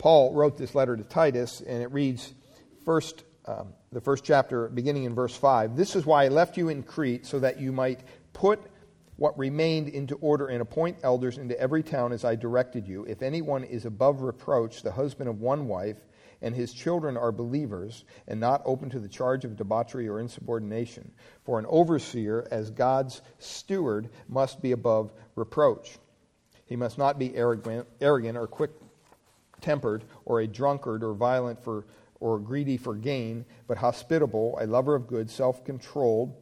Paul wrote this letter to Titus, and it reads first, um, the first chapter, beginning in verse 5. This is why I left you in Crete, so that you might put what remained into order and appoint elders into every town as I directed you. If anyone is above reproach, the husband of one wife, and his children are believers, and not open to the charge of debauchery or insubordination. For an overseer, as God's steward, must be above reproach. He must not be arrogant, arrogant or quick tempered, or a drunkard, or violent for, or greedy for gain, but hospitable, a lover of good, self controlled,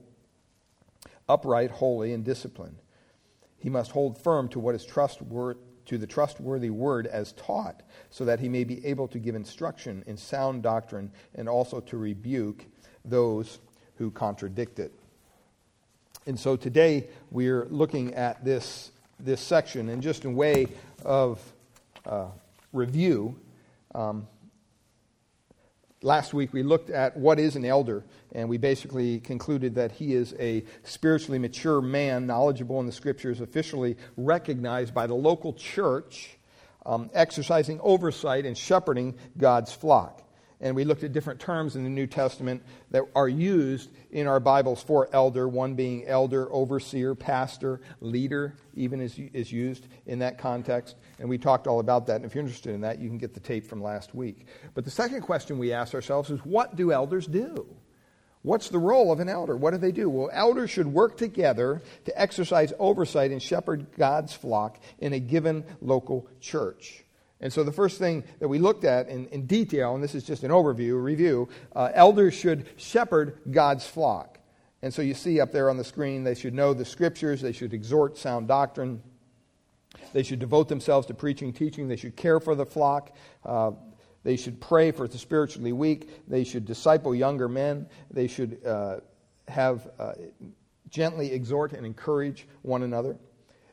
upright, holy, and disciplined. He must hold firm to what is trustworthy to the trustworthy word as taught, so that he may be able to give instruction in sound doctrine and also to rebuke those who contradict it. And so today we're looking at this, this section, and just in way of uh, review, um, last week we looked at what is an elder, and we basically concluded that he is a spiritually mature man, knowledgeable in the scriptures, officially recognized by the local church, um, exercising oversight and shepherding God's flock and we looked at different terms in the New Testament that are used in our Bibles for elder, one being elder, overseer, pastor, leader, even is, is used in that context. And we talked all about that. And if you're interested in that, you can get the tape from last week. But the second question we ask ourselves is what do elders do? What's the role of an elder? What do they do? Well, elders should work together to exercise oversight and shepherd God's flock in a given local church. And so the first thing that we looked at in, in detail, and this is just an overview, review, uh, elders should shepherd God's flock. And so you see up there on the screen, they should know the scriptures, they should exhort sound doctrine, they should devote themselves to preaching, teaching, they should care for the flock, uh, they should pray for the spiritually weak, they should disciple younger men, they should uh, have uh, gently exhort and encourage one another.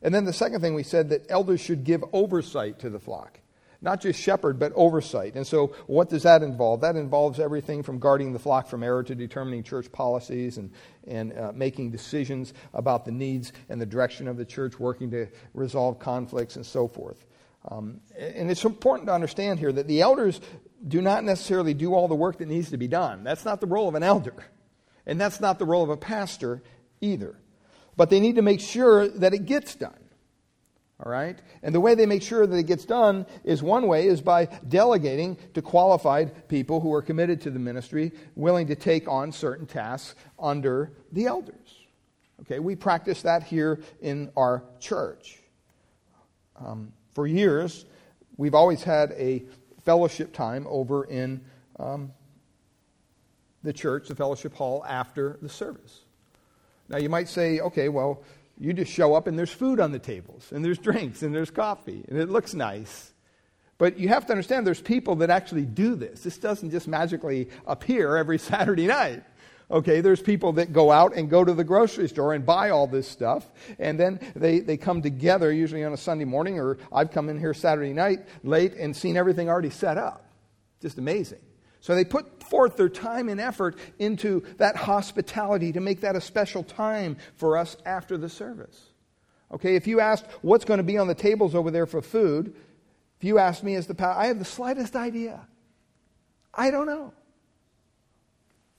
And then the second thing we said that elders should give oversight to the flock not just shepherd, but oversight. And so, what does that involve? That involves everything from guarding the flock from error to determining church policies and, and uh, making decisions about the needs and the direction of the church, working to resolve conflicts, and so forth. Um, and it's important to understand here that the elders do not necessarily do all the work that needs to be done. That's not the role of an elder. And that's not the role of a pastor either. But they need to make sure that it gets done. All right? And the way they make sure that it gets done is one way is by delegating to qualified people who are committed to the ministry, willing to take on certain tasks under the elders. Okay, we practice that here in our church. Um, for years, we've always had a fellowship time over in um, the church, the fellowship hall, after the service. Now, you might say, okay, well, you just show up and there's food on the tables, and there's drinks, and there's coffee, and it looks nice. But you have to understand there's people that actually do this. This doesn't just magically appear every Saturday night. Okay, there's people that go out and go to the grocery store and buy all this stuff, and then they, they come together, usually on a Sunday morning, or I've come in here Saturday night late and seen everything already set up. Just amazing. So they put forth their time and effort into that hospitality to make that a special time for us after the service. Okay, if you asked what's going to be on the tables over there for food, if you asked me as the pastor, I have the slightest idea. I don't know.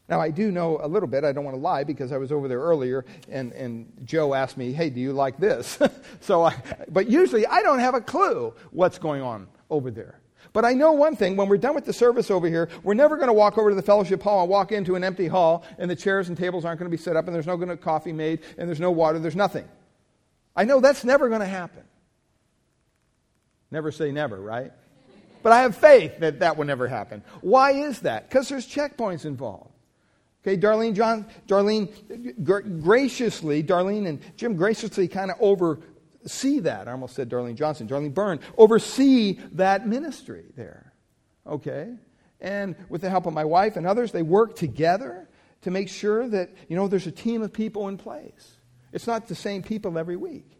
Now, I do know a little bit. I don't want to lie because I was over there earlier and, and Joe asked me, hey, do you like this? so I, but usually I don't have a clue what's going on over there. But I know one thing when we're done with the service over here, we're never going to walk over to the fellowship hall and walk into an empty hall and the chairs and tables aren't going to be set up and there's no going to coffee made and there's no water, there's nothing. I know that's never going to happen. Never say never, right? But I have faith that that will never happen. Why is that? Because there's checkpoints involved. Okay, Darlene, John, Darlene, graciously, Darlene and Jim graciously kind of over see that. I almost said Darlene Johnson, Darlene Byrne, oversee that ministry there. Okay? And with the help of my wife and others, they work together to make sure that, you know, there's a team of people in place. It's not the same people every week.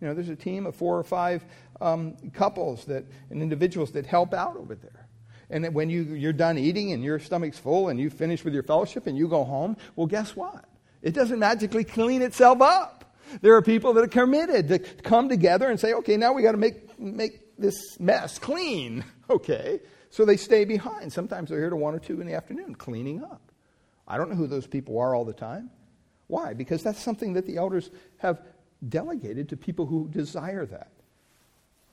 You know, there's a team of four or five um, couples that, and individuals that help out over there. And when you, you're done eating and your stomach's full and you finish with your fellowship and you go home, well, guess what? It doesn't magically clean itself up. There are people that are committed to come together and say, okay, now we got to make, make this mess clean. Okay? So they stay behind. Sometimes they're here to 1 or 2 in the afternoon cleaning up. I don't know who those people are all the time. Why? Because that's something that the elders have delegated to people who desire that.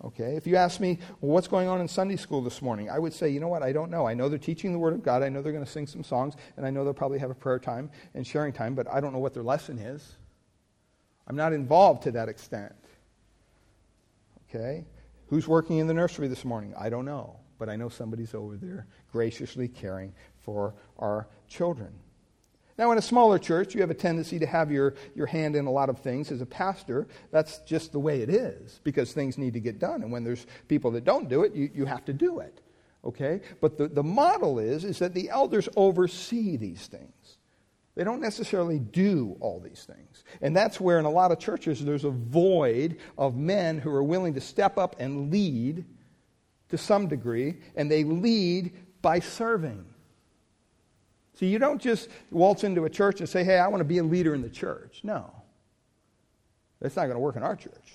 Okay? If you ask me, well, what's going on in Sunday school this morning? I would say, you know what? I don't know. I know they're teaching the Word of God. I know they're going to sing some songs. And I know they'll probably have a prayer time and sharing time, but I don't know what their lesson is. I'm not involved to that extent. Okay? Who's working in the nursery this morning? I don't know. But I know somebody's over there graciously caring for our children. Now, in a smaller church, you have a tendency to have your, your hand in a lot of things. As a pastor, that's just the way it is because things need to get done. And when there's people that don't do it, you, you have to do it. Okay? But the, the model is, is that the elders oversee these things. They don't necessarily do all these things. And that's where, in a lot of churches, there's a void of men who are willing to step up and lead to some degree, and they lead by serving. See, you don't just waltz into a church and say, hey, I want to be a leader in the church. No. That's not going to work in our church.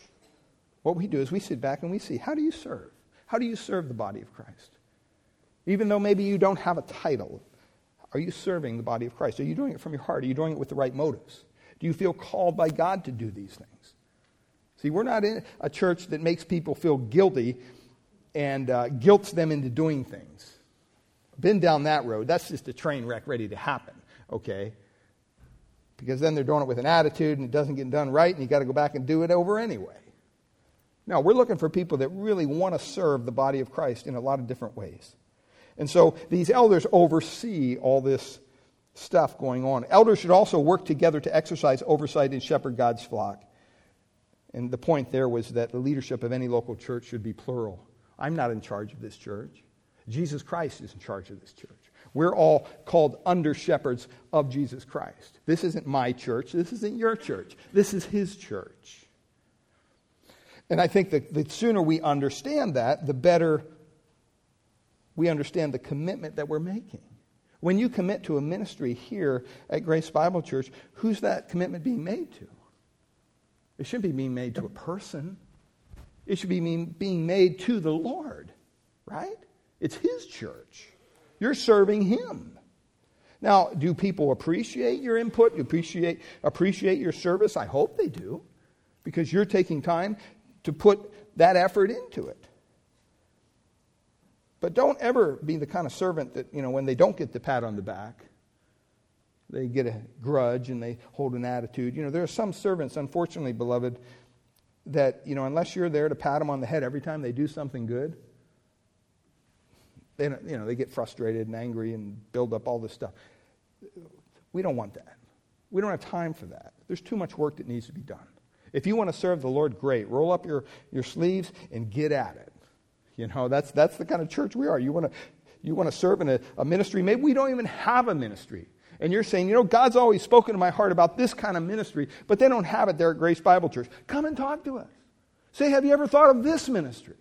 What we do is we sit back and we see how do you serve? How do you serve the body of Christ? Even though maybe you don't have a title, are you serving the body of Christ? Are you doing it from your heart? Are you doing it with the right motives? Do you feel called by God to do these things? See, we're not in a church that makes people feel guilty and uh, guilts them into doing things. Been down that road. That's just a train wreck ready to happen, okay? Because then they're doing it with an attitude and it doesn't get done right and you got to go back and do it over anyway. No, we're looking for people that really want to serve the body of Christ in a lot of different ways. And so these elders oversee all this stuff going on. Elders should also work together to exercise oversight and shepherd God's flock. And the point there was that the leadership of any local church should be plural. I'm not in charge of this church. Jesus Christ is in charge of this church. We're all called under shepherds of Jesus Christ. This isn't my church. This isn't your church. This is his church. And I think that the sooner we understand that, the better we understand the commitment that we're making. When you commit to a ministry here at Grace Bible Church, who's that commitment being made to? It shouldn't be being made to a person. It should be being made to the Lord, right? It's His church. You're serving Him. Now, do people appreciate your input? Do appreciate, appreciate your service? I hope they do, because you're taking time to put that effort into it. But don't ever be the kind of servant that, you know, when they don't get the pat on the back, they get a grudge and they hold an attitude. You know, there are some servants, unfortunately, beloved, that, you know, unless you're there to pat them on the head every time they do something good, they, you know, they get frustrated and angry and build up all this stuff. We don't want that. We don't have time for that. There's too much work that needs to be done. If you want to serve the Lord, great. Roll up your, your sleeves and get at it. You know, that's, that's the kind of church we are. You want to, you want to serve in a, a ministry. Maybe we don't even have a ministry. And you're saying, you know, God's always spoken to my heart about this kind of ministry, but they don't have it there at Grace Bible Church. Come and talk to us. Say, have you ever thought of this ministry?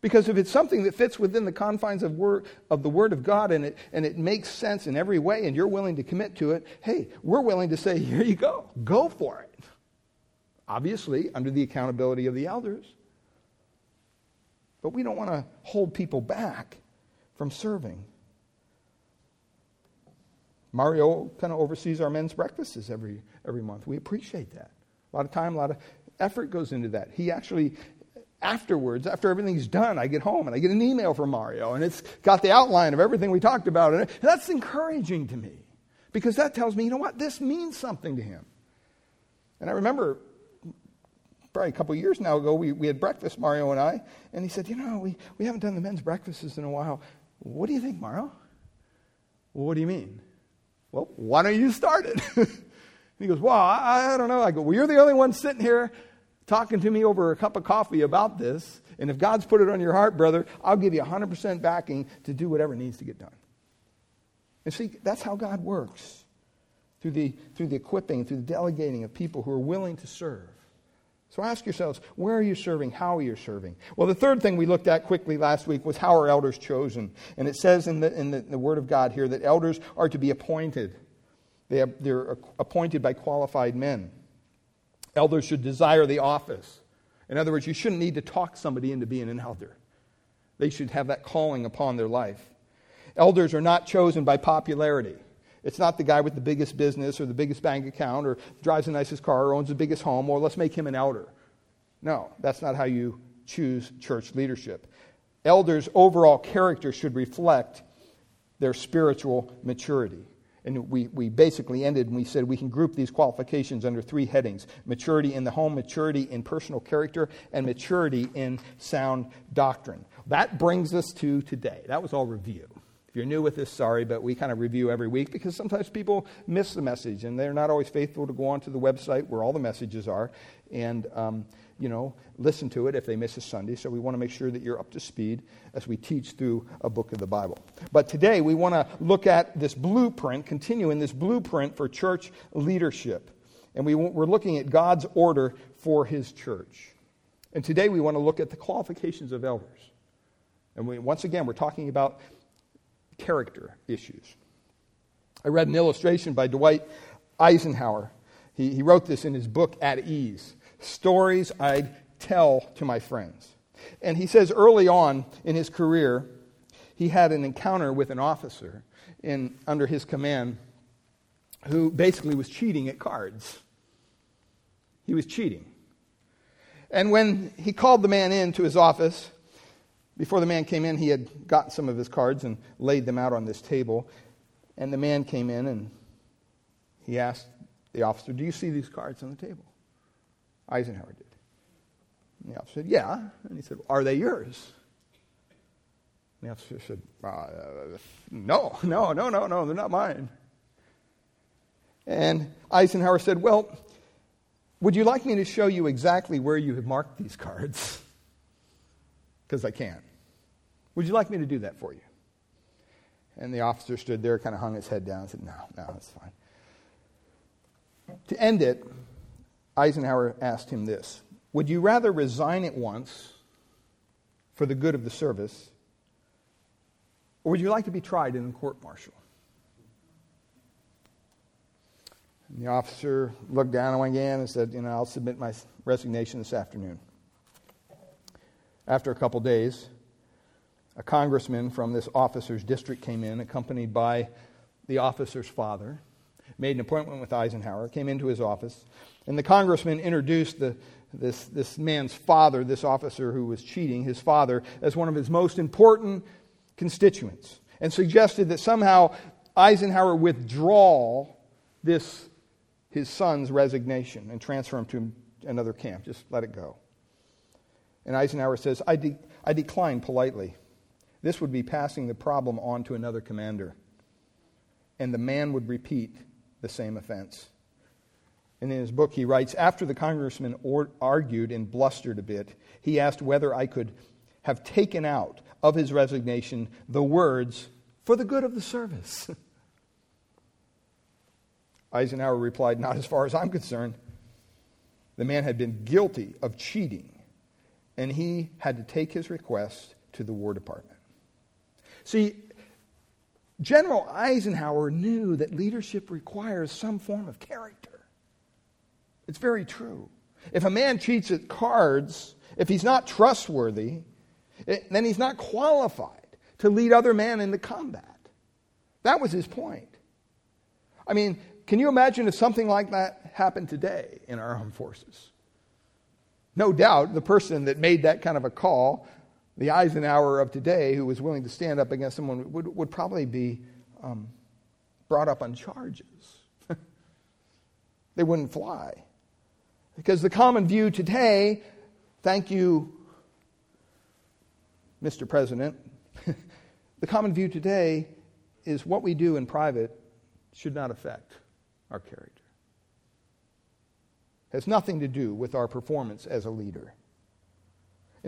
Because if it's something that fits within the confines of, word, of the Word of God and it, and it makes sense in every way and you're willing to commit to it, hey, we're willing to say, here you go. Go for it. Obviously, under the accountability of the elders. But we don't want to hold people back from serving. Mario kind of oversees our men's breakfasts every, every month. We appreciate that. A lot of time, a lot of effort goes into that. He actually afterwards, after everything's done, I get home and I get an email from Mario, and it's got the outline of everything we talked about. And that's encouraging to me because that tells me, you know what, this means something to him. And I remember probably a couple years now ago, we, we had breakfast, Mario and I, and he said, You know, we, we haven't done the men's breakfasts in a while. What do you think, Mario? Well, what do you mean? Well, why don't you start it? he goes, Well, I, I don't know. I go, Well, you're the only one sitting here talking to me over a cup of coffee about this, and if God's put it on your heart, brother, I'll give you 100% backing to do whatever needs to get done. And see, that's how God works through the, through the equipping, through the delegating of people who are willing to serve. So ask yourselves, where are you serving? How are you serving? Well, the third thing we looked at quickly last week was how are elders chosen? And it says in the, in the, the Word of God here that elders are to be appointed. They are, they're appointed by qualified men. Elders should desire the office. In other words, you shouldn't need to talk somebody into being an elder. They should have that calling upon their life. Elders are not chosen by popularity. It's not the guy with the biggest business or the biggest bank account or drives the nicest car or owns the biggest home or let's make him an elder. No, that's not how you choose church leadership. Elders' overall character should reflect their spiritual maturity. And we, we basically ended and we said we can group these qualifications under three headings maturity in the home, maturity in personal character, and maturity in sound doctrine. That brings us to today. That was all review. You're new with this, sorry, but we kind of review every week because sometimes people miss the message and they're not always faithful to go onto the website where all the messages are and, um, you know, listen to it if they miss a Sunday. So we want to make sure that you're up to speed as we teach through a book of the Bible. But today we want to look at this blueprint, continuing this blueprint for church leadership. And we, we're looking at God's order for his church. And today we want to look at the qualifications of elders. And we, once again, we're talking about character issues. I read an illustration by Dwight Eisenhower. He, he wrote this in his book, At Ease Stories I'd Tell to My Friends. And he says early on in his career, he had an encounter with an officer in, under his command who basically was cheating at cards. He was cheating. And when he called the man into his office, before the man came in, he had gotten some of his cards and laid them out on this table. And the man came in and he asked the officer, Do you see these cards on the table? Eisenhower did. And the officer said, Yeah. And he said, Are they yours? And the officer said, uh, No, no, no, no, no, they're not mine. And Eisenhower said, Well, would you like me to show you exactly where you have marked these cards? Because I can. Would you like me to do that for you? And the officer stood there, kind of hung his head down, and said, No, no, that's fine. To end it, Eisenhower asked him this Would you rather resign at once for the good of the service, or would you like to be tried in a court martial? And the officer looked down again and said, You know, I'll submit my resignation this afternoon. After a couple days, a congressman from this officer's district came in, accompanied by the officer's father, made an appointment with Eisenhower, came into his office, and the congressman introduced the, this, this man's father, this officer who was cheating, his father, as one of his most important constituents, and suggested that somehow Eisenhower withdraw this, his son's resignation and transfer him to another camp. Just let it go. And Eisenhower says, I, de- I decline politely. This would be passing the problem on to another commander. And the man would repeat the same offense. And in his book, he writes After the congressman or- argued and blustered a bit, he asked whether I could have taken out of his resignation the words, for the good of the service. Eisenhower replied, Not as far as I'm concerned. The man had been guilty of cheating, and he had to take his request to the War Department. See, General Eisenhower knew that leadership requires some form of character. It's very true. If a man cheats at cards, if he's not trustworthy, eh, then he's not qualified to lead other men into combat. That was his point. I mean, can you imagine if something like that happened today in our armed forces? No doubt the person that made that kind of a call the Eisenhower of today, who was willing to stand up against someone, would, would probably be um, brought up on charges. they wouldn't fly. Because the common view today, thank you, Mr. President, the common view today is what we do in private should not affect our character. Has nothing to do with our performance as a leader.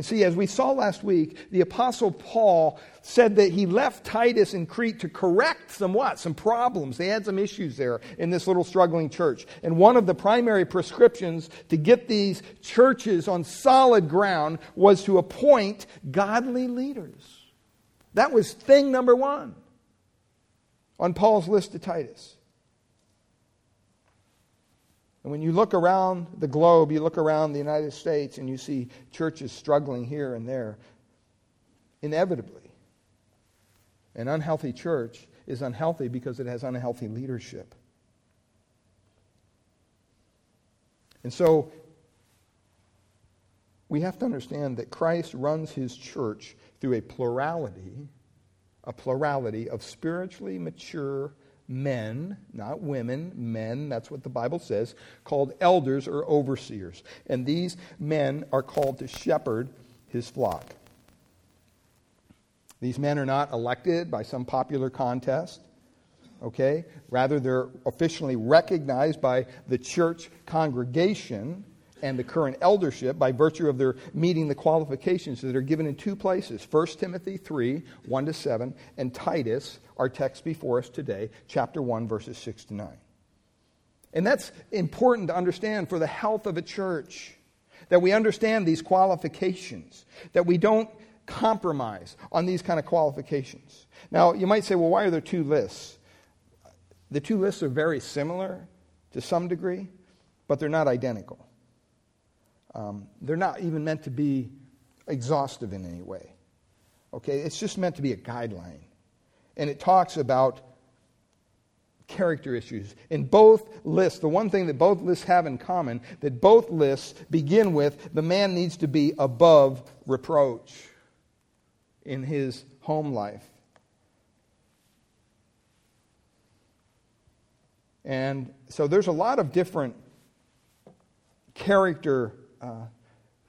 And see, as we saw last week, the Apostle Paul said that he left Titus in Crete to correct some what? Some problems. They had some issues there in this little struggling church. And one of the primary prescriptions to get these churches on solid ground was to appoint godly leaders. That was thing number one on Paul's list to Titus. And when you look around the globe, you look around the United States and you see churches struggling here and there. inevitably. An unhealthy church is unhealthy because it has unhealthy leadership. And so we have to understand that Christ runs his church through a plurality, a plurality of spiritually mature men, not women, men, that's what the Bible says, called elders or overseers. And these men are called to shepherd his flock. These men are not elected by some popular contest, okay? Rather, they're officially recognized by the church congregation and the current eldership by virtue of their meeting the qualifications that are given in two places 1 Timothy 3 1 to 7, and Titus, our text before us today, chapter 1, verses 6 to 9. And that's important to understand for the health of a church, that we understand these qualifications, that we don't compromise on these kind of qualifications. Now, you might say, well, why are there two lists? The two lists are very similar to some degree, but they're not identical. Um, they're not even meant to be exhaustive in any way. Okay? It's just meant to be a guideline. And it talks about character issues. In both lists, the one thing that both lists have in common, that both lists begin with the man needs to be above reproach in his home life. And so there's a lot of different character uh,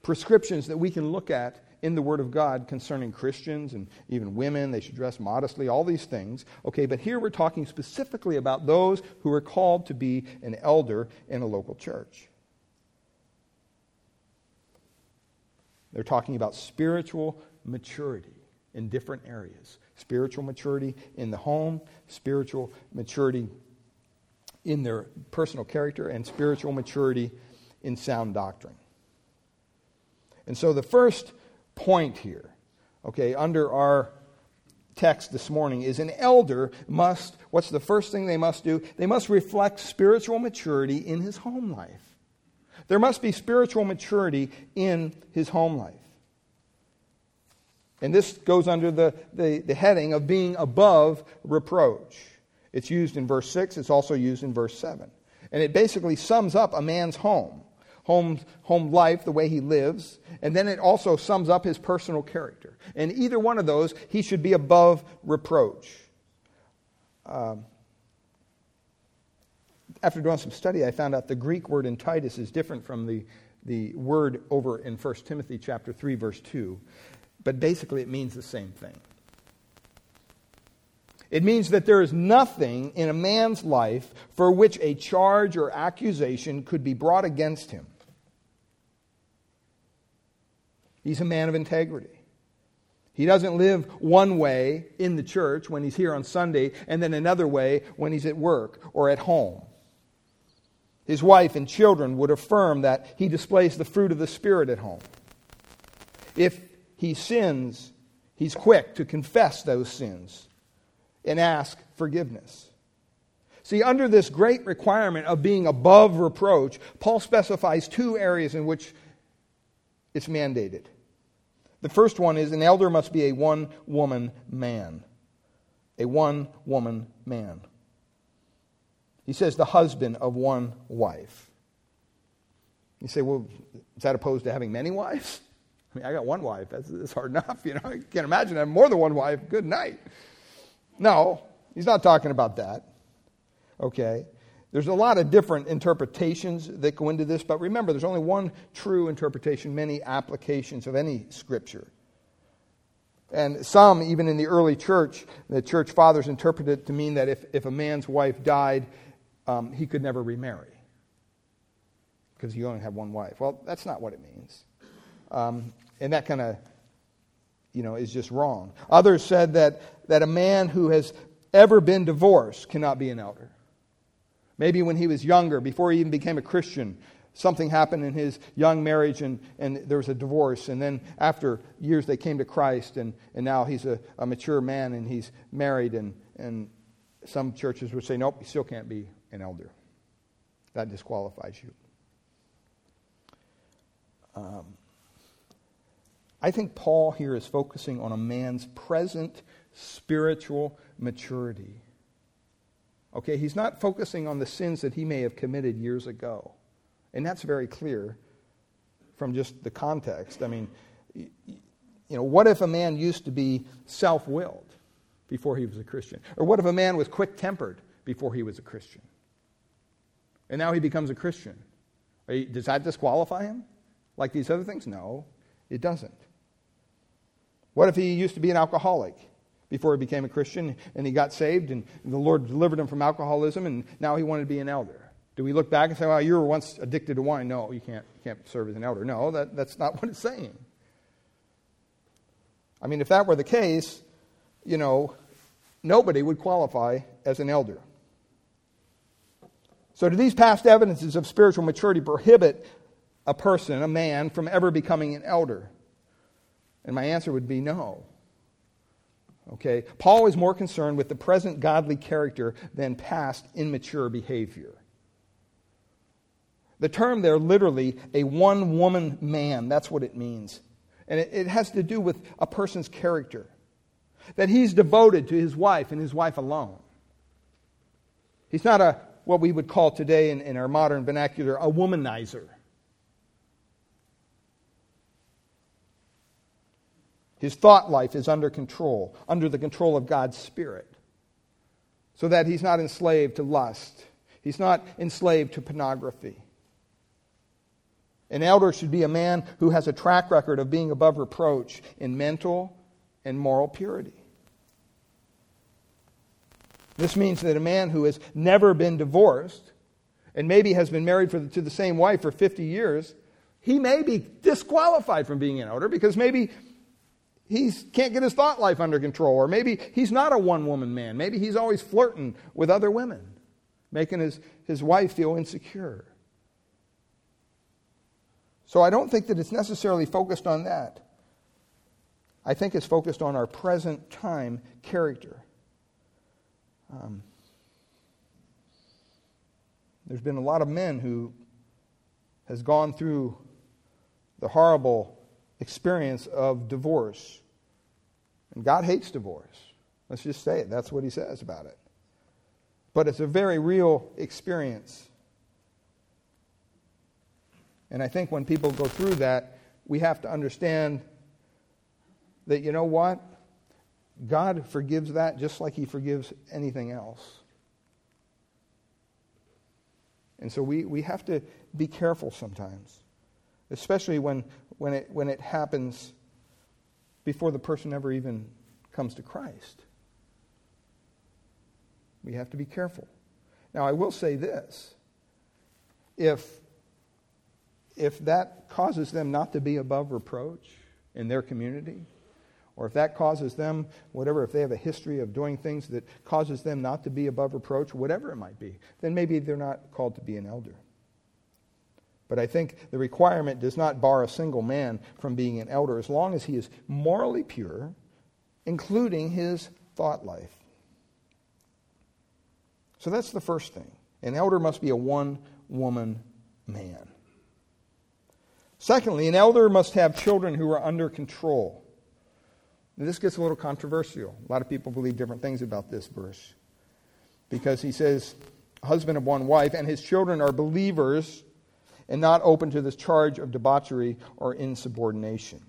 prescriptions that we can look at in the Word of God concerning Christians and even women. They should dress modestly, all these things. Okay, but here we're talking specifically about those who are called to be an elder in a local church. They're talking about spiritual maturity in different areas spiritual maturity in the home, spiritual maturity in their personal character, and spiritual maturity in sound doctrine. And so the first point here, okay, under our text this morning is an elder must, what's the first thing they must do? They must reflect spiritual maturity in his home life. There must be spiritual maturity in his home life. And this goes under the, the, the heading of being above reproach. It's used in verse 6, it's also used in verse 7. And it basically sums up a man's home home, home life, the way he lives, and then it also sums up his personal character. And either one of those, he should be above reproach. Um, after doing some study, I found out the Greek word in Titus is different from the, the word over in 1 Timothy chapter 3, verse 2. But basically, it means the same thing. It means that there is nothing in a man's life for which a charge or accusation could be brought against him. He's a man of integrity. He doesn't live one way in the church when he's here on Sunday and then another way when he's at work or at home. His wife and children would affirm that he displays the fruit of the Spirit at home. If he sins, he's quick to confess those sins and ask forgiveness. See, under this great requirement of being above reproach, Paul specifies two areas in which it's mandated. The first one is an elder must be a one woman man. A one woman man. He says the husband of one wife. You say, well, is that opposed to having many wives? I mean, I got one wife. That's, that's hard enough. You know, I can't imagine having more than one wife. Good night. No, he's not talking about that. Okay. There's a lot of different interpretations that go into this, but remember, there's only one true interpretation, many applications of any scripture. And some, even in the early church, the church fathers interpreted it to mean that if, if a man's wife died, um, he could never remarry because you only have one wife. Well, that's not what it means. Um, and that kind of, you know, is just wrong. Others said that, that a man who has ever been divorced cannot be an elder. Maybe when he was younger, before he even became a Christian, something happened in his young marriage and, and there was a divorce. And then after years, they came to Christ, and, and now he's a, a mature man and he's married. And, and some churches would say, nope, you still can't be an elder. That disqualifies you. Um, I think Paul here is focusing on a man's present spiritual maturity. Okay, he's not focusing on the sins that he may have committed years ago. And that's very clear from just the context. I mean, you know, what if a man used to be self willed before he was a Christian? Or what if a man was quick tempered before he was a Christian? And now he becomes a Christian. Does that disqualify him? Like these other things? No, it doesn't. What if he used to be an alcoholic before he became a Christian and he got saved and the Lord delivered him from alcoholism and now he wanted to be an elder? Do we look back and say, well, you were once addicted to wine? No, you can't, you can't serve as an elder. No, that, that's not what it's saying. I mean, if that were the case, you know, nobody would qualify as an elder. So, do these past evidences of spiritual maturity prohibit a person, a man, from ever becoming an elder? And my answer would be no. Okay? Paul is more concerned with the present godly character than past immature behavior. The term there, literally, a one woman man, that's what it means. And it, it, has to do with a person's character. That he's devoted to his wife and his wife alone. He's not a, what we would call today in, in our modern vernacular, a womanizer. His thought life is under control, under the control of God's Spirit, so that he's not enslaved to lust. He's not enslaved to pornography. An elder should be a man who has a track record of being above reproach in mental and moral purity. This means that a man who has never been divorced and maybe has been married the, to the same wife for 50 years, he may be disqualified from being an elder because maybe he can't get his thought life under control. Or maybe he's not a one woman man. Maybe he's always flirting with other women, making his, his wife feel insecure. So I don't think that it's necessarily focused on that. I think it's focused on our present time character. Um, there's been a lot of men who has gone through the horrible experience of divorce and God hates divorce. Let's just say it. That's what he says about it. But it's a very real experience. And I think when people go through that, we have to understand that, you know what? God forgives that just like he forgives anything else. And so we, we have to be careful sometimes, especially when, when, it, when it happens before the person ever even comes to Christ. We have to be careful. Now, I will say this if, if that causes them not to be above reproach in their community, or if that causes them, whatever, if they have a history of doing things that causes them not to be above reproach, whatever it might be, then maybe they're not called to be an elder. But I think the requirement does not bar a single man from being an elder as long as he is morally pure, including his thought life. So that's the first thing. An elder must be a one woman man. Secondly, an elder must have children who are under control. Now, this gets a little controversial. A lot of people believe different things about this verse. Because he says, husband of one wife, and his children are believers and not open to this charge of debauchery or insubordination.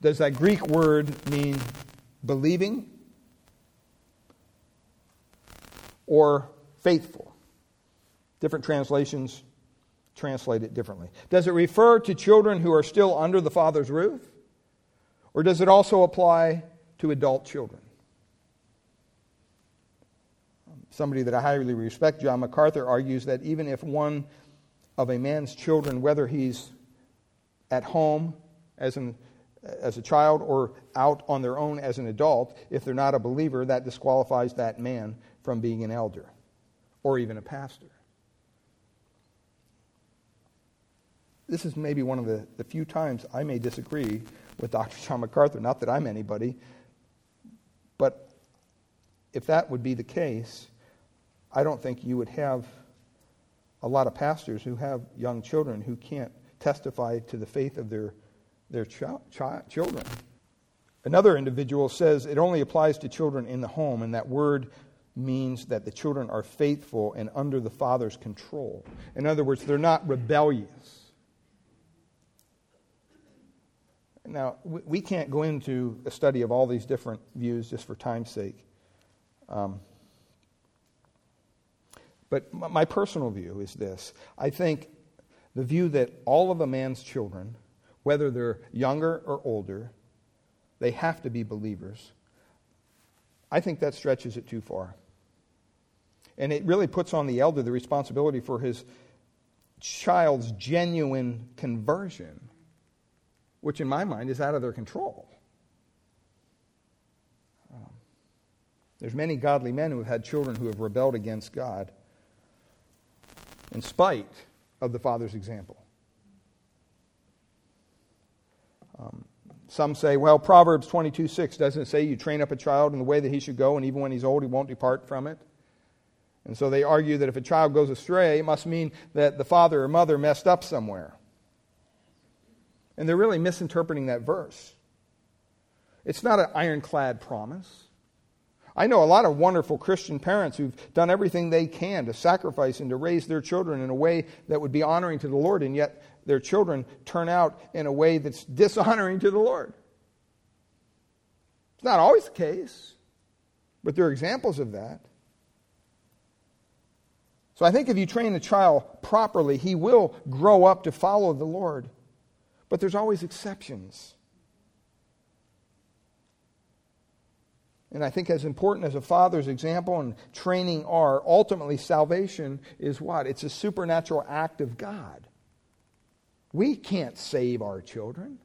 Does that Greek word mean believing or faithful? Different translations translate it differently. Does it refer to children who are still under the father's roof? Or does it also apply to adult children? Somebody that I highly respect, John MacArthur, argues that even if one of a man's children, whether he's at home as, an, as a child or out on their own as an adult, if they're not a believer, that disqualifies that man from being an elder or even a pastor. This is maybe one of the, the few times I may disagree with Dr. John MacArthur. Not that I'm anybody, but if that would be the case, I don't think you would have a lot of pastors who have young children who can't testify to the faith of their, their ch- ch- children. Another individual says it only applies to children in the home, and that word means that the children are faithful and under the father's control. In other words, they're not rebellious. Now, we can't go into a study of all these different views just for time's sake. Um, but my personal view is this I think the view that all of a man's children, whether they're younger or older, they have to be believers. I think that stretches it too far. And it really puts on the elder the responsibility for his child's genuine conversion which in my mind is out of their control. Um, there's many godly men who have had children who have rebelled against God in spite of the father's example. Um, some say, well, Proverbs 22 6 doesn't say you train up a child in the way that he should go, and even when he's old, he won't depart from it. And so they argue that if a child goes astray, it must mean that the father or mother messed up somewhere. And they're really misinterpreting that verse. It's not an ironclad promise. I know a lot of wonderful Christian parents who've done everything they can to sacrifice and to raise their children in a way that would be honoring to the Lord, and yet their children turn out in a way that's dishonoring to the Lord. It's not always the case, but there are examples of that. So I think if you train a child properly, he will grow up to follow the Lord. But there's always exceptions. And I think, as important as a father's example and training are, ultimately salvation is what? It's a supernatural act of God. We can't save our children.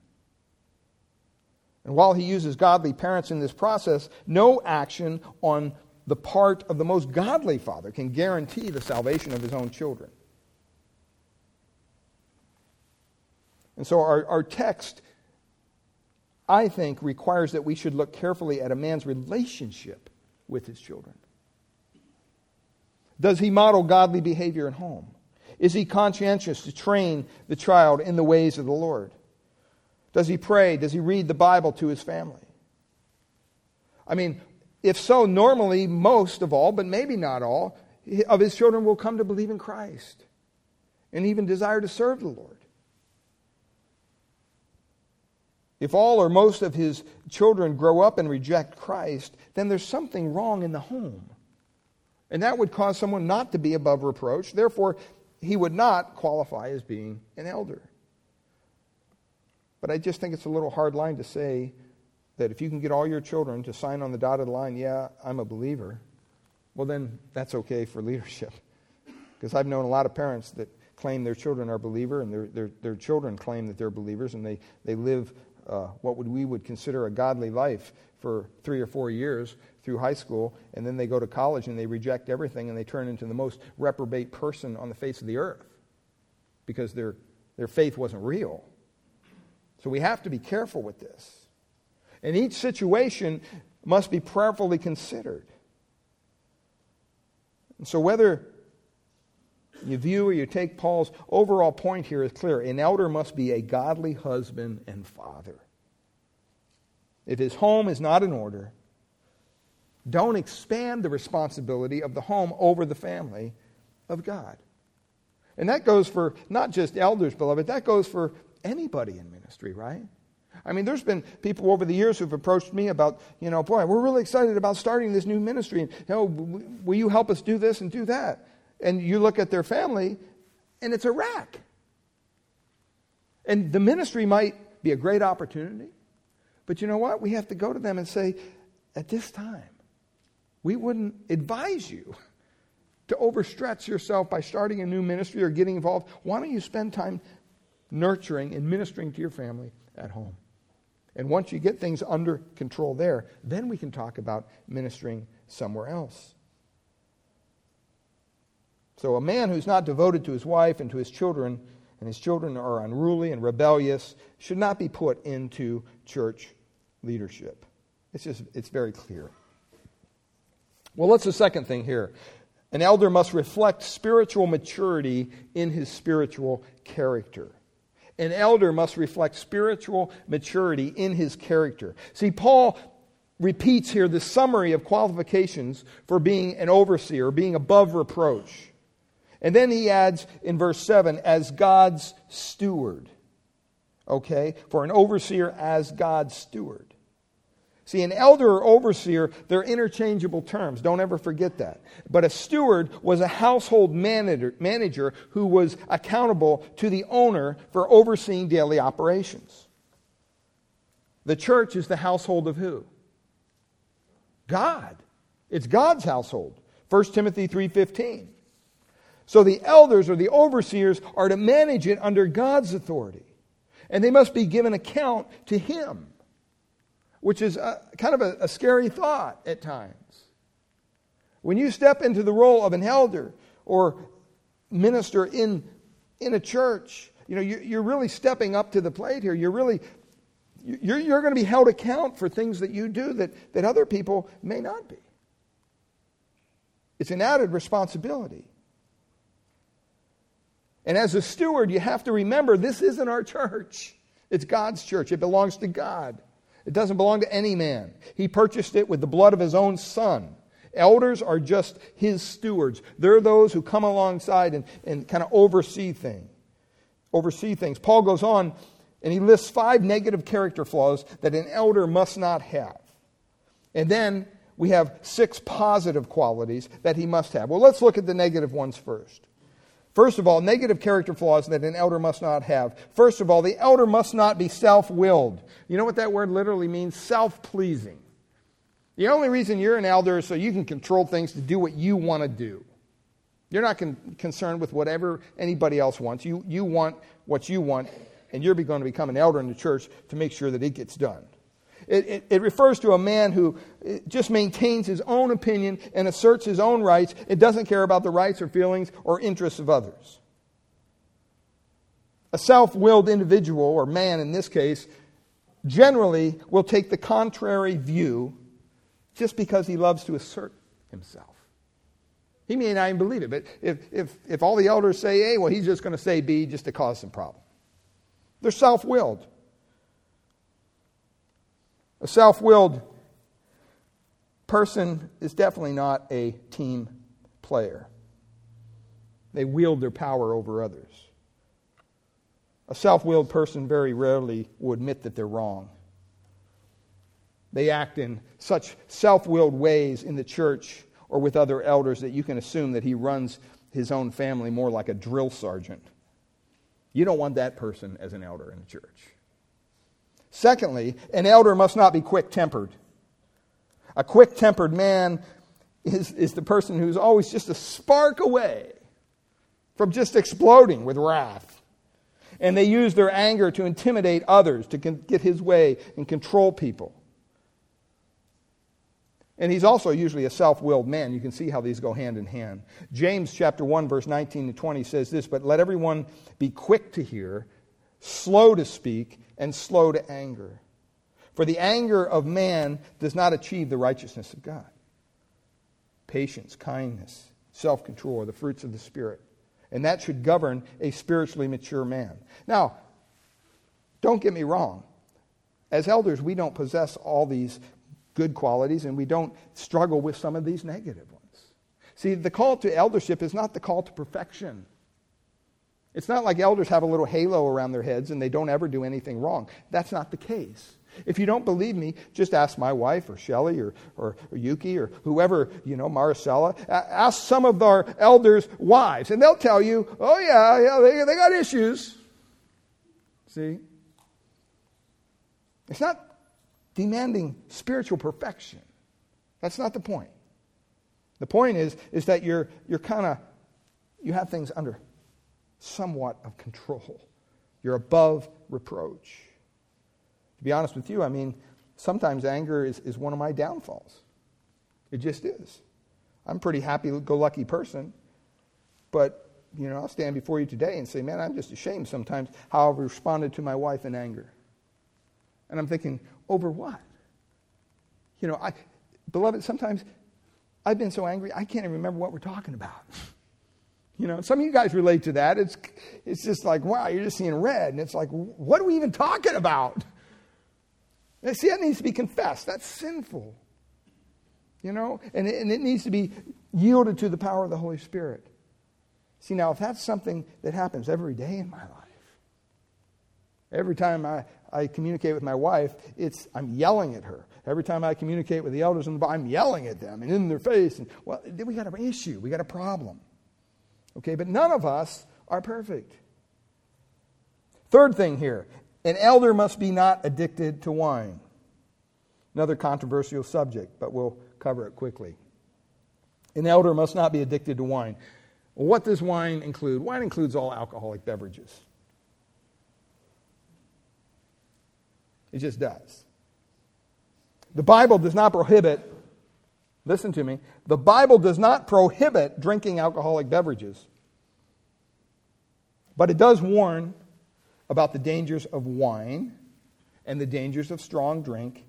And while he uses godly parents in this process, no action on the part of the most godly father can guarantee the salvation of his own children. And so our, our text, I think, requires that we should look carefully at a man's relationship with his children. Does he model godly behavior at home? Is he conscientious to train the child in the ways of the Lord? Does he pray? Does he read the Bible to his family? I mean, if so, normally, most of all, but maybe not all, of his children will come to believe in Christ and even desire to serve the Lord. If all or most of his children grow up and reject Christ, then there's something wrong in the home. And that would cause someone not to be above reproach. Therefore, he would not qualify as being an elder. But I just think it's a little hard line to say that if you can get all your children to sign on the dotted line, yeah, I'm a believer, well, then that's okay for leadership. Because I've known a lot of parents that claim their children are believer and their, their, their children claim that they're believers and they, they live uh, what would we would consider a godly life for three or four years through high school, and then they go to college and they reject everything and they turn into the most reprobate person on the face of the earth because their, their faith wasn't real. So we have to be careful with this. And each situation must be prayerfully considered. And so whether you view or you take Paul's overall point here is clear. An elder must be a godly husband and father. If his home is not in order, don't expand the responsibility of the home over the family of God. And that goes for not just elders, beloved, that goes for anybody in ministry, right? I mean, there's been people over the years who've approached me about, you know, boy, we're really excited about starting this new ministry. And, you know, will you help us do this and do that? And you look at their family, and it's a wreck. And the ministry might be a great opportunity, but you know what? We have to go to them and say, at this time, we wouldn't advise you to overstretch yourself by starting a new ministry or getting involved. Why don't you spend time nurturing and ministering to your family at home? And once you get things under control there, then we can talk about ministering somewhere else. So, a man who's not devoted to his wife and to his children, and his children are unruly and rebellious, should not be put into church leadership. It's just, it's very clear. Well, what's the second thing here? An elder must reflect spiritual maturity in his spiritual character. An elder must reflect spiritual maturity in his character. See, Paul repeats here the summary of qualifications for being an overseer, being above reproach. And then he adds in verse 7 as God's steward. Okay? For an overseer as God's steward. See, an elder or overseer, they're interchangeable terms. Don't ever forget that. But a steward was a household manager, manager who was accountable to the owner for overseeing daily operations. The church is the household of who? God. It's God's household. 1 Timothy 3:15. So the elders or the overseers are to manage it under God's authority. And they must be given account to him which is a, kind of a, a scary thought at times. When you step into the role of an elder or minister in, in a church, you know, you, you're really stepping up to the plate here. You're really, you're, you're going to be held account for things that you do that, that other people may not be. It's an added responsibility. And as a steward, you have to remember this isn't our church. It's God's church. It belongs to God. It doesn't belong to any man. He purchased it with the blood of his own son. Elders are just his stewards. They're those who come alongside and, and kind of oversee things. Oversee things. Paul goes on and he lists five negative character flaws that an elder must not have. And then we have six positive qualities that he must have. Well, let's look at the negative ones first. First of all, negative character flaws that an elder must not have. First of all, the elder must not be self willed. You know what that word literally means? Self pleasing. The only reason you're an elder is so you can control things to do what you want to do. You're not con- concerned with whatever anybody else wants. You, you want what you want, and you're going to become an elder in the church to make sure that it gets done. It, it, it, refers to a man who uh, just maintains his own opinion and asserts his own rights. It doesn't care about the rights or feelings or interests of others. A self willed individual, or man in this case, generally will take the contrary view just because he loves to assert himself. He may not even believe it, but if, if, if all the elders say A, well, he's just going to say B just to cause some problem. They're self willed. A self willed person is definitely not a team player. They wield their power over others. A self willed person very rarely will admit that they're wrong. They act in such self willed ways in the church or with other elders that you can assume that he runs his own family more like a drill sergeant. You don't want that person as an elder in the church. Secondly, an elder must not be quick tempered. A quick tempered man is, is the person who's always just a spark away from just exploding with wrath. And they use their anger to intimidate others, to get his way and control people. And he's also usually a self-willed man. You can see how these go hand in hand. James chapter 1 verse 19 to 20 says this, "But let everyone be quick to hear, slow to speak, and slow to anger. For the anger of man does not achieve the righteousness of God. Patience, kindness, self control are the fruits of the Spirit. And that should govern a spiritually mature man. Now, don't get me wrong. As elders, we don't possess all these good qualities and we don't struggle with some of these negative ones. See, the call to eldership is not the call to perfection. It's not like elders have a little halo around their heads and they don't ever do anything wrong. That's not the case. If you don't believe me, just ask my wife or Shelly or, or, or, Yuki or whoever, you know, Maricela. Ask some of our elders' wives, and they'll tell you, oh, yeah, yeah, they, they got issues. See? It's not demanding spiritual perfection. That's not the point. The point is, is that you're, you're kind of, you have things under somewhat of control. You're above reproach. To be honest with you, I mean, sometimes anger is, is one of my downfalls. It just is. I'm a pretty happy go lucky person, but you know, I'll stand before you today and say, man, I'm just ashamed sometimes how I've responded to my wife in anger. And I'm thinking, over what? You know, I, beloved, sometimes I've been so angry I can't even remember what we're talking about. You know, some of you guys relate to that. It's, it's just like, wow, you're just seeing red. And it's like, what are we even talking about? And see, that needs to be confessed. That's sinful. You know, and it, and it needs to be yielded to the power of the Holy Spirit. See, now, if that's something that happens every day in my life, every time I, I communicate with my wife, it's I'm yelling at her. Every time I communicate with the elders in the I'm yelling at them and in their face. And well, we got an issue. We got a problem. Okay, but none of us are perfect. Third thing here an elder must be not addicted to wine. Another controversial subject, but we'll cover it quickly. An elder must not be addicted to wine. what does wine include? Wine includes all alcoholic beverages. It just does. The Bible does not prohibit, listen to me, the Bible does not prohibit drinking alcoholic beverages. But it does warn about the dangers of wine and the dangers of strong drink,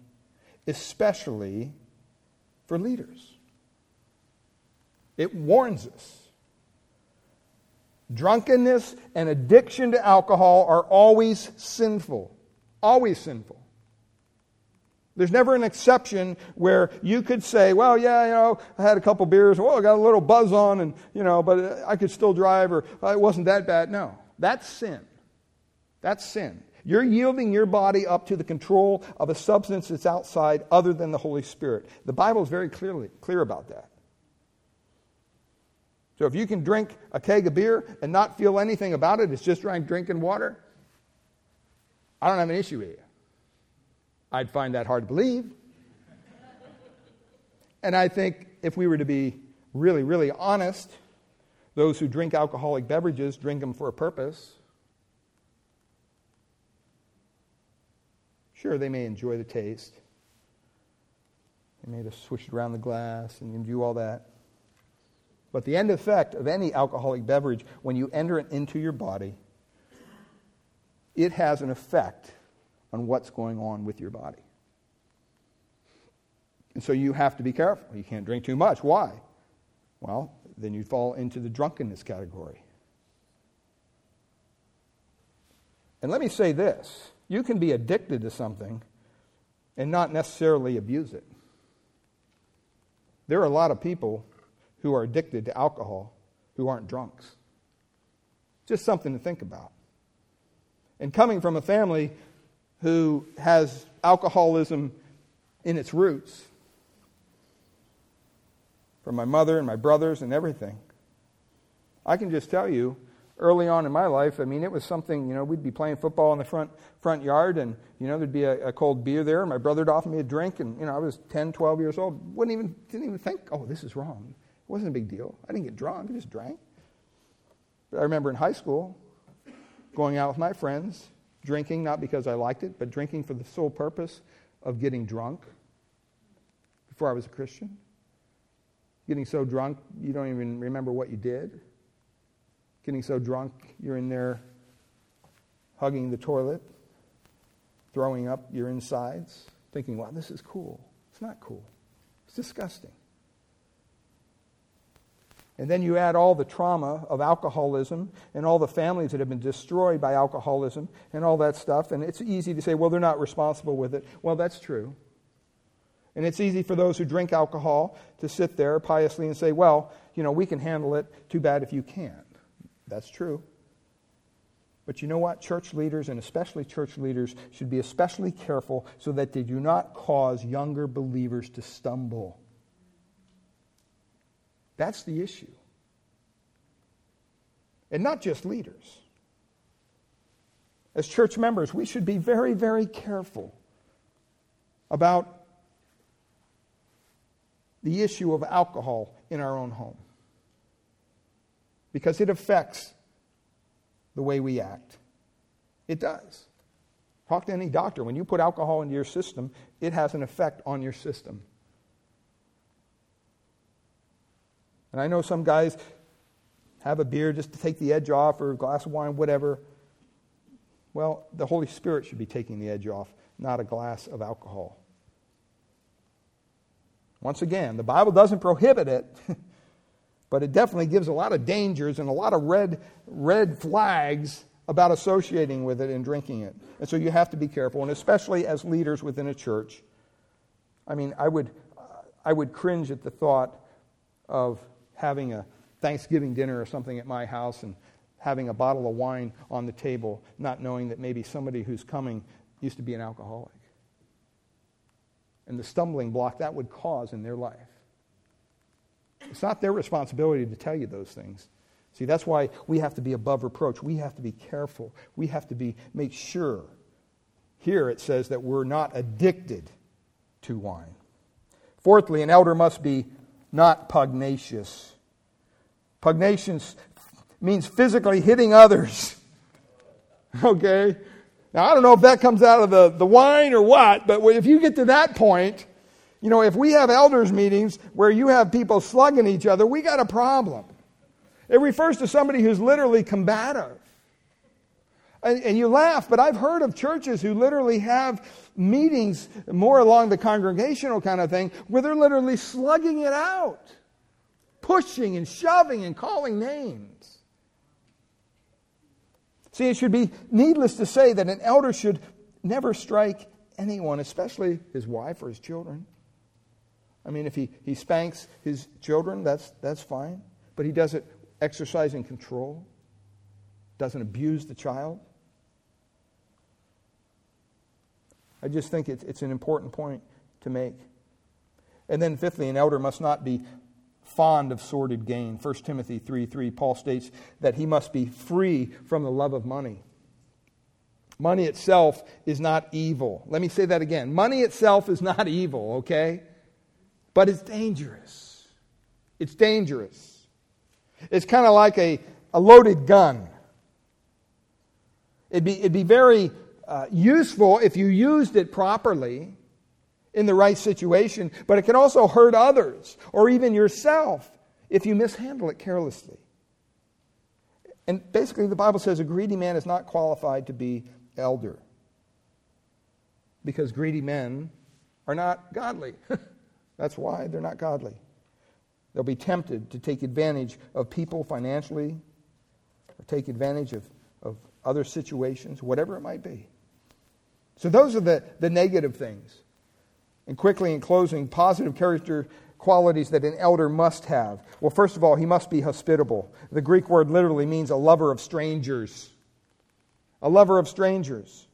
especially for leaders. It warns us. Drunkenness and addiction to alcohol are always sinful. Always sinful. There's never an exception where you could say, well, yeah, you know, I had a couple beers, well, I got a little buzz on, and, you know, but I could still drive, or it wasn't that bad. No, that's sin. That's sin. You're yielding your body up to the control of a substance that's outside other than the Holy Spirit. The Bible is very clearly clear about that. So if you can drink a keg of beer and not feel anything about it, it's just like drinking water, I don't have an issue with you. I'd find that hard to believe. and I think if we were to be really, really honest, those who drink alcoholic beverages drink them for a purpose. Sure, they may enjoy the taste. They may just swish it around the glass and do all that. But the end effect of any alcoholic beverage, when you enter it into your body, it has an effect on what's going on with your body. And so you have to be careful. You can't drink too much. Why? Well, then you fall into the drunkenness category. And let me say this you can be addicted to something and not necessarily abuse it. There are a lot of people who are addicted to alcohol who aren't drunks. Just something to think about. And coming from a family who has alcoholism in its roots, from my mother and my brothers and everything, I can just tell you early on in my life, I mean, it was something, you know, we'd be playing football in the front, front yard and, you know, there'd be a, a cold beer there. My brother would offer me a drink and, you know, I was 10, 12 years old. Wouldn't even, didn't even think, oh, this is wrong. It wasn't a big deal. I didn't get drunk. I just drank. But I remember in high school going out with my friends, drinking not because I liked it, but drinking for the sole purpose of getting drunk before I was a Christian. Getting so drunk you don't even remember what you did getting so drunk you're in there hugging the toilet, throwing up your insides, thinking, wow, this is cool. It's not cool. It's disgusting. And then you add all the trauma of alcoholism and all the families that have been destroyed by alcoholism and all that stuff. And it's easy to say, well, they're not responsible with it. Well, that's true. And it's easy for those who drink alcohol to sit there piously and say, well, you know, we can handle it. Too bad if you can't. That's true. But you know what? Church leaders, and especially church leaders, should be especially careful so that they do not cause younger believers to stumble. That's the issue. And not just leaders. As church members, we should be very, very careful about the issue of alcohol in our own home because it affects the way we act. It does. Talk to any doctor. When you put alcohol into your system, it has an effect on your system. And I know some guys have a beer just to take the edge off or a glass of wine, whatever. Well, the Holy Spirit should be taking the edge off, not a glass of alcohol. Once again, the Bible doesn't prohibit it. but it definitely gives a lot of dangers and a lot of red, red flags about associating with it and drinking it. And so you have to be careful, and especially as leaders within a church. I mean, I would, I would cringe at the thought of having a Thanksgiving dinner or something at my house and having a bottle of wine on the table, not knowing that maybe somebody who's coming used to be an alcoholic. And the stumbling block that would cause in their life. It's not their responsibility to tell you those things. See, that's why we have to be above reproach. We have to be careful. We have to be make sure. Here it says that we're not addicted to wine. Fourthly, an elder must be not pugnacious. Pugnacious means physically hitting others. Okay? Now, I don't know if that comes out of the, the wine or what, but if you get to that point, you know, if we have elders' meetings where you have people slugging each other, we got a problem. It refers to somebody who's literally combative. And, and, you laugh, but I've heard of churches who literally have meetings more along the congregational kind of thing where they're literally slugging it out, pushing and shoving and calling names. See, it should be needless to say that an elder should never strike anyone, especially his wife or his children. I mean, if he, he spanks his children, that's, that's fine. But he does it exercising control, doesn't abuse the child. I just think it's, it's an important point to make. And then, fifthly, an elder must not be fond of sordid gain. 1 Timothy 3 3, Paul states that he must be free from the love of money. Money itself is not evil. Let me say that again. Money itself is not evil, okay? But it's dangerous. It's dangerous. It's kind of like a, a loaded gun. It'd be, it'd be very uh, useful if you used it properly in the right situation, but it can also hurt others or even yourself if you mishandle it carelessly. And basically, the Bible says a greedy man is not qualified to be elder because greedy men are not godly. That's why they're not godly. They'll be tempted to take advantage of people financially or take advantage of, of other situations, whatever it might be. So, those are the, the negative things. And quickly, in closing, positive character qualities that an elder must have. Well, first of all, he must be hospitable. The Greek word literally means a lover of strangers. A lover of strangers.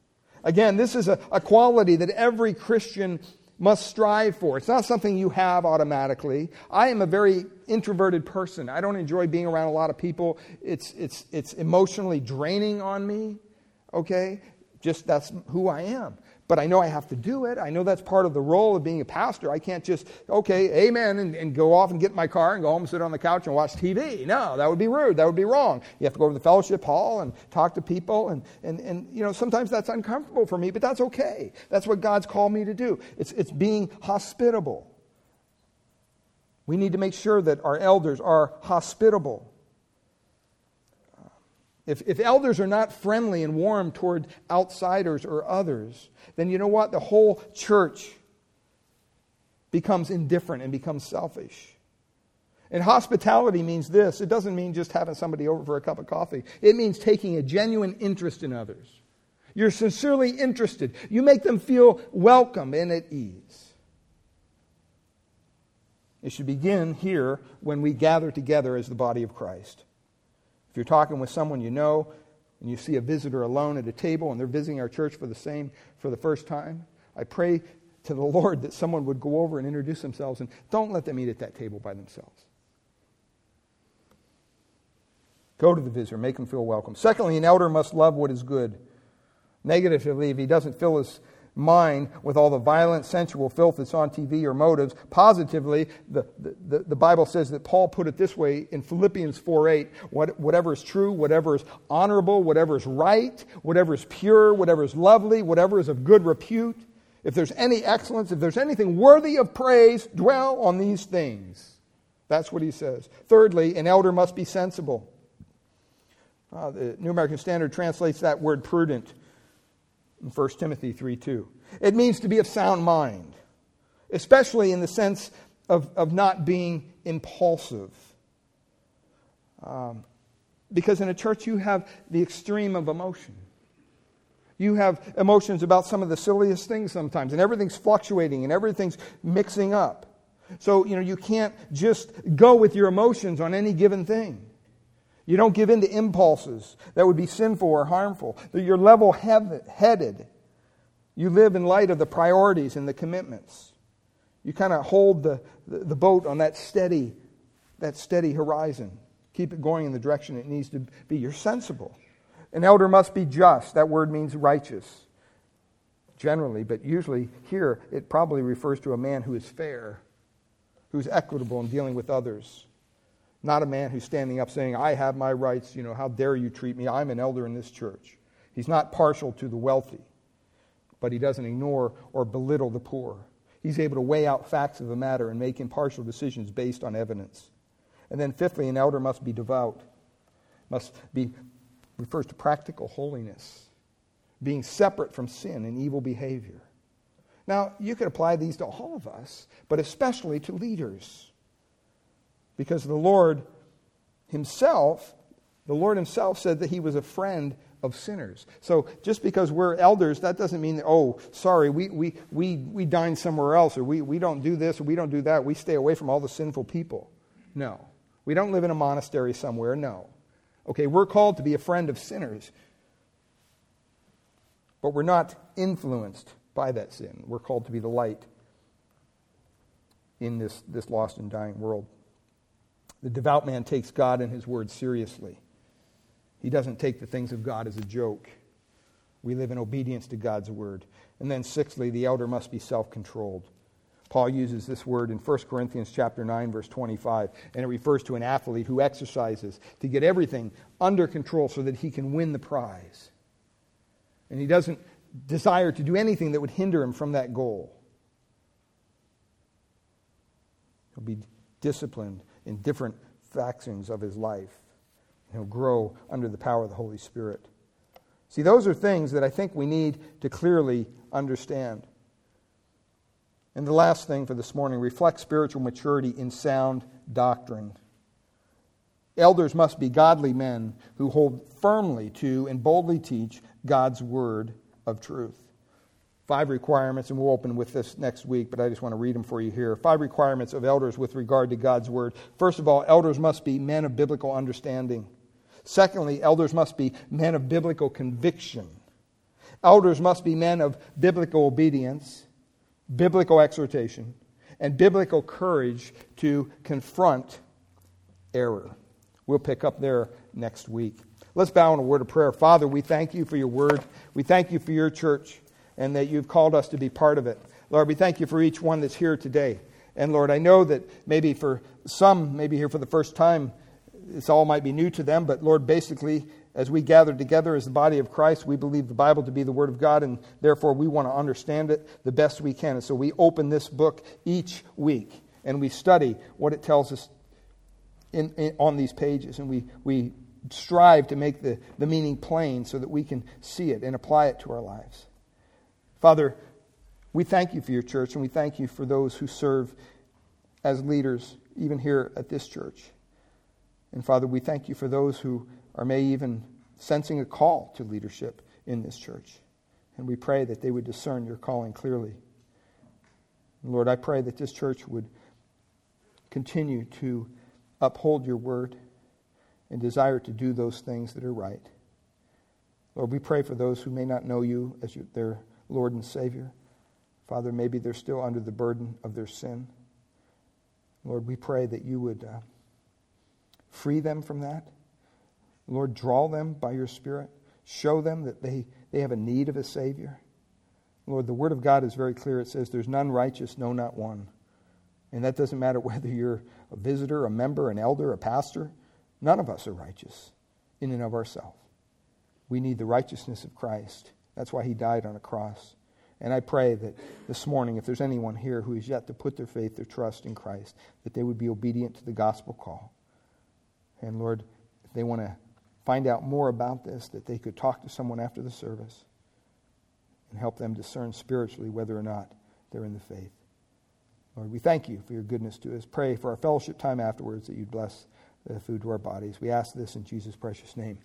Again, this is a, a quality that every Christian must strive for. It's not something you have automatically. I am a very introverted person. I don't enjoy being around a lot of people. It's, it's, it's emotionally draining on me, okay? Just that's who I am. But I know I have to do it. I know that's part of the role of being a pastor. I can't just, okay, amen, and, and, go off and get in my car and go home and sit on the couch and watch TV. No, that would be rude. That would be wrong. You have to go to the fellowship hall and talk to people. And, and, and you know, sometimes that's uncomfortable for me, but that's okay. That's what God's called me to do. It's, it's being hospitable. We need to make sure that our elders are hospitable. If, if elders are not friendly and warm toward outsiders or others, then you know what? The whole church becomes indifferent and becomes selfish. And hospitality means this it doesn't mean just having somebody over for a cup of coffee, it means taking a genuine interest in others. You're sincerely interested, you make them feel welcome and at ease. It should begin here when we gather together as the body of Christ. If you're talking with someone you know and you see a visitor alone at a table and they're visiting our church for the same for the first time, I pray to the Lord that someone would go over and introduce themselves and don't let them eat at that table by themselves. Go to the visitor, make them feel welcome. Secondly, an elder must love what is good. Negatively, if he doesn't feel his mind with all the violent, sensual filth that's on TV or motives. Positively, the, the, the Bible says that Paul put it this way in Philippians 4 8 what, whatever is true, whatever is honorable, whatever is right, whatever is pure, whatever is lovely, whatever is of good repute, if there's any excellence, if there's anything worthy of praise, dwell on these things. That's what he says. Thirdly, an elder must be sensible. Uh, the New American Standard translates that word prudent in 1 Timothy 3 2. It means to be of sound mind, especially in the sense of, of not being impulsive. Um, because in a church, you have the extreme of emotion. You have emotions about some of the silliest things sometimes, and everything's fluctuating and everything's mixing up. So, you know, you can't just go with your emotions on any given thing. You don't give in to impulses that would be sinful or harmful. You're level headed. You live in light of the priorities and the commitments. You kind of hold the, the boat on that steady, that steady horizon. Keep it going in the direction it needs to be. You're sensible. An elder must be just. That word means righteous, generally, but usually here it probably refers to a man who is fair, who's equitable in dealing with others. Not a man who's standing up saying, I have my rights, you know, how dare you treat me? I'm an elder in this church. He's not partial to the wealthy, but he doesn't ignore or belittle the poor. He's able to weigh out facts of the matter and make impartial decisions based on evidence. And then, fifthly, an elder must be devout, must be, refers to practical holiness, being separate from sin and evil behavior. Now, you could apply these to all of us, but especially to leaders. Because the Lord Himself, the Lord Himself said that He was a friend of sinners. So just because we're elders, that doesn't mean, that, oh, sorry, we, we, we, we dine somewhere else, or we, we don't do this, or we don't do that. We stay away from all the sinful people. No. We don't live in a monastery somewhere. No. Okay, we're called to be a friend of sinners, but we're not influenced by that sin. We're called to be the light in this, this lost and dying world. The devout man takes God and his word seriously. He doesn't take the things of God as a joke. We live in obedience to God's word. And then sixthly, the elder must be self-controlled. Paul uses this word in 1 Corinthians chapter 9 verse 25 and it refers to an athlete who exercises to get everything under control so that he can win the prize. And he doesn't desire to do anything that would hinder him from that goal. He'll be disciplined in different factions of his life. He'll grow under the power of the Holy Spirit. See, those are things that I think we need to clearly understand. And the last thing for this morning reflect spiritual maturity in sound doctrine. Elders must be godly men who hold firmly to and boldly teach God's word of truth. Five requirements, and we'll open with this next week, but I just want to read them for you here. Five requirements of elders with regard to God's word. First of all, elders must be men of biblical understanding. Secondly, elders must be men of biblical conviction. Elders must be men of biblical obedience biblical exhortation, and biblical courage to confront error. We'll pick up there next week. Let's bow in a word of prayer. Father, we thank you for your word. We thank you for your church and that you've called us to be part of it. Lord, we thank you for each one that's here today. And Lord, I know that maybe for some, maybe here for the first time, this all might be new to them, but Lord, basically, as we gather together as the body of Christ, we believe the Bible to be the Word of God, and therefore we want to understand it the best we can. And so we open this book each week and we study what it tells us in, in, on these pages, and we, we strive to make the, the meaning plain so that we can see it and apply it to our lives. Father, we thank you for your church, and we thank you for those who serve as leaders, even here at this church. And Father, we thank you for those who are may even sensing a call to leadership in this church. And we pray that they would discern your calling clearly. And Lord, I pray that this church would continue to uphold your word and desire to do those things that are right. Lord, we pray for those who may not know you as you, their Lord and Savior. Father, maybe they're still under the burden of their sin. Lord, we pray that you would uh, free them from that Lord, draw them by your Spirit. Show them that they, they have a need of a Savior. Lord, the Word of God is very clear. It says, There's none righteous, no, not one. And that doesn't matter whether you're a visitor, a member, an elder, a pastor. None of us are righteous in and of ourselves. We need the righteousness of Christ. That's why He died on a cross. And I pray that this morning, if there's anyone here who is yet to put their faith, their trust in Christ, that they would be obedient to the gospel call. And Lord, if they want to find out more about this, that they could talk to someone after the service and help them discern spiritually whether or not they're in the faith. Lord, we thank you for your goodness to us. Pray for our fellowship time afterwards that you'd bless the food to our bodies. We ask this in Jesus' precious name.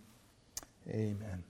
Amen.